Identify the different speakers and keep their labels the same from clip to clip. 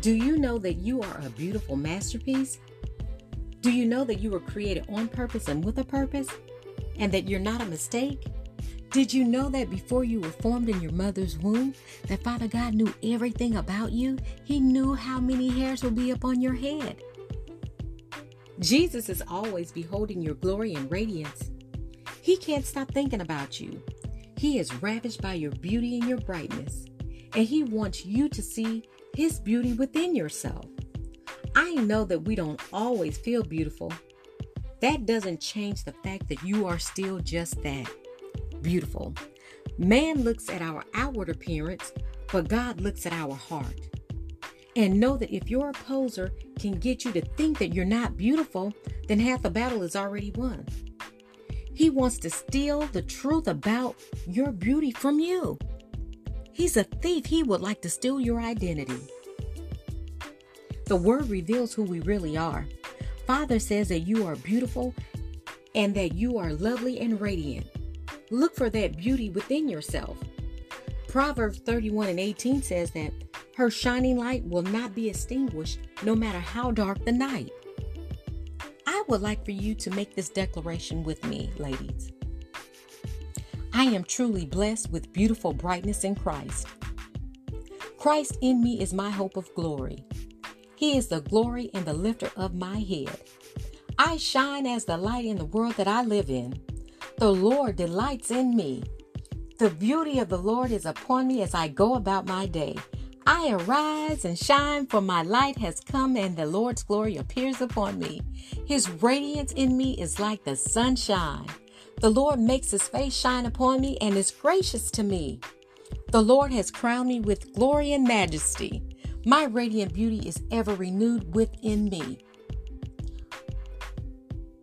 Speaker 1: Do you know that you are a beautiful masterpiece? Do you know that you were created on purpose and with a purpose? And that you're not a mistake? Did you know that before you were formed in your mother's womb, that Father God knew everything about you? He knew how many hairs will be upon your head. Jesus is always beholding your glory and radiance. He can't stop thinking about you. He is ravished by your beauty and your brightness, and He wants you to see His beauty within yourself. I know that we don't always feel beautiful. That doesn't change the fact that you are still just that beautiful. Man looks at our outward appearance, but God looks at our heart. And know that if your opposer can get you to think that you're not beautiful, then half the battle is already won. He wants to steal the truth about your beauty from you. He's a thief. He would like to steal your identity. The word reveals who we really are. Father says that you are beautiful and that you are lovely and radiant. Look for that beauty within yourself. Proverbs 31 and 18 says that her shining light will not be extinguished no matter how dark the night. I would like for you to make this declaration with me, ladies. I am truly blessed with beautiful brightness in Christ. Christ in me is my hope of glory. He is the glory and the lifter of my head. I shine as the light in the world that I live in. The Lord delights in me. The beauty of the Lord is upon me as I go about my day. I arise and shine, for my light has come, and the Lord's glory appears upon me. His radiance in me is like the sunshine. The Lord makes his face shine upon me and is gracious to me. The Lord has crowned me with glory and majesty. My radiant beauty is ever renewed within me.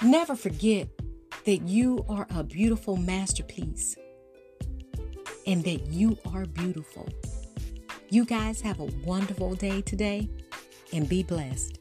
Speaker 1: Never forget that you are a beautiful masterpiece and that you are beautiful. You guys have a wonderful day today and be blessed.